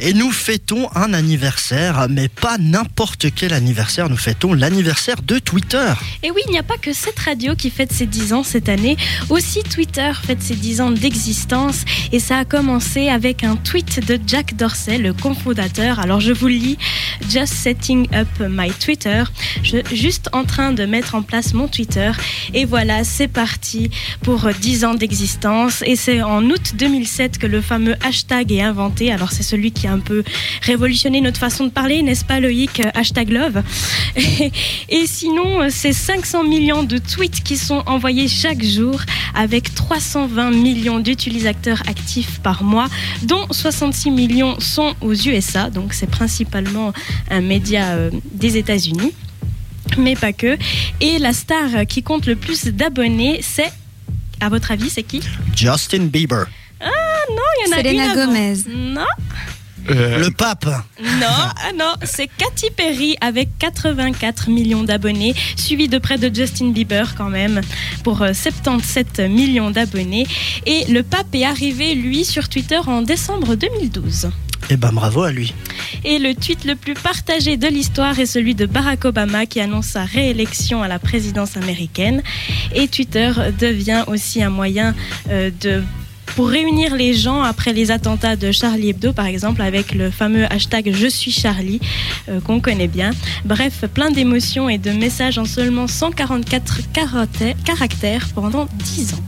Et nous fêtons un anniversaire, mais pas n'importe quel anniversaire. Nous fêtons l'anniversaire de Twitter. Et oui, il n'y a pas que cette radio qui fête ses 10 ans cette année. Aussi, Twitter fête ses 10 ans d'existence. Et ça a commencé avec un tweet de Jack Dorsey, le cofondateur. Alors, je vous lis. Just setting up my Twitter. Je, juste en train de mettre en place mon Twitter. Et voilà, c'est parti pour 10 ans d'existence. Et c'est en août 2007 que le fameux hashtag est inventé. Alors, c'est celui qui a un peu révolutionné notre façon de parler, n'est-ce pas, Loïc Hashtag love. Et, sinon, c'est 500 millions de tweets qui sont envoyés chaque jour avec 320 millions d'utilisateurs actifs par mois, dont 66 millions sont aux USA. Donc, c'est principalement un média euh, des États-Unis mais pas que. Et la star qui compte le plus d'abonnés, c'est, à votre avis, c'est qui? Justin Bieber. Ah non, il y en a Selena une avant. Gomez. Non, Le pape. non, ah non, c'est Katy Perry avec 84 millions d'abonnés, suivi de près de Justin Bieber quand même pour euh, 77 millions d'abonnés. Et le pape est arrivé, lui, sur Twitter en décembre 2012. Eh ben bravo à lui. Et le tweet le plus partagé de l'histoire est celui de Barack Obama qui annonce sa réélection à la présidence américaine. Et Twitter devient aussi un moyen euh, de pour réunir les gens après les attentats de Charlie Hebdo, par exemple, avec le fameux hashtag Je suis Charlie, euh, qu'on connaît bien. Bref, plein d'émotions et de messages en seulement 144 caractères- caractères pendant 10 ans.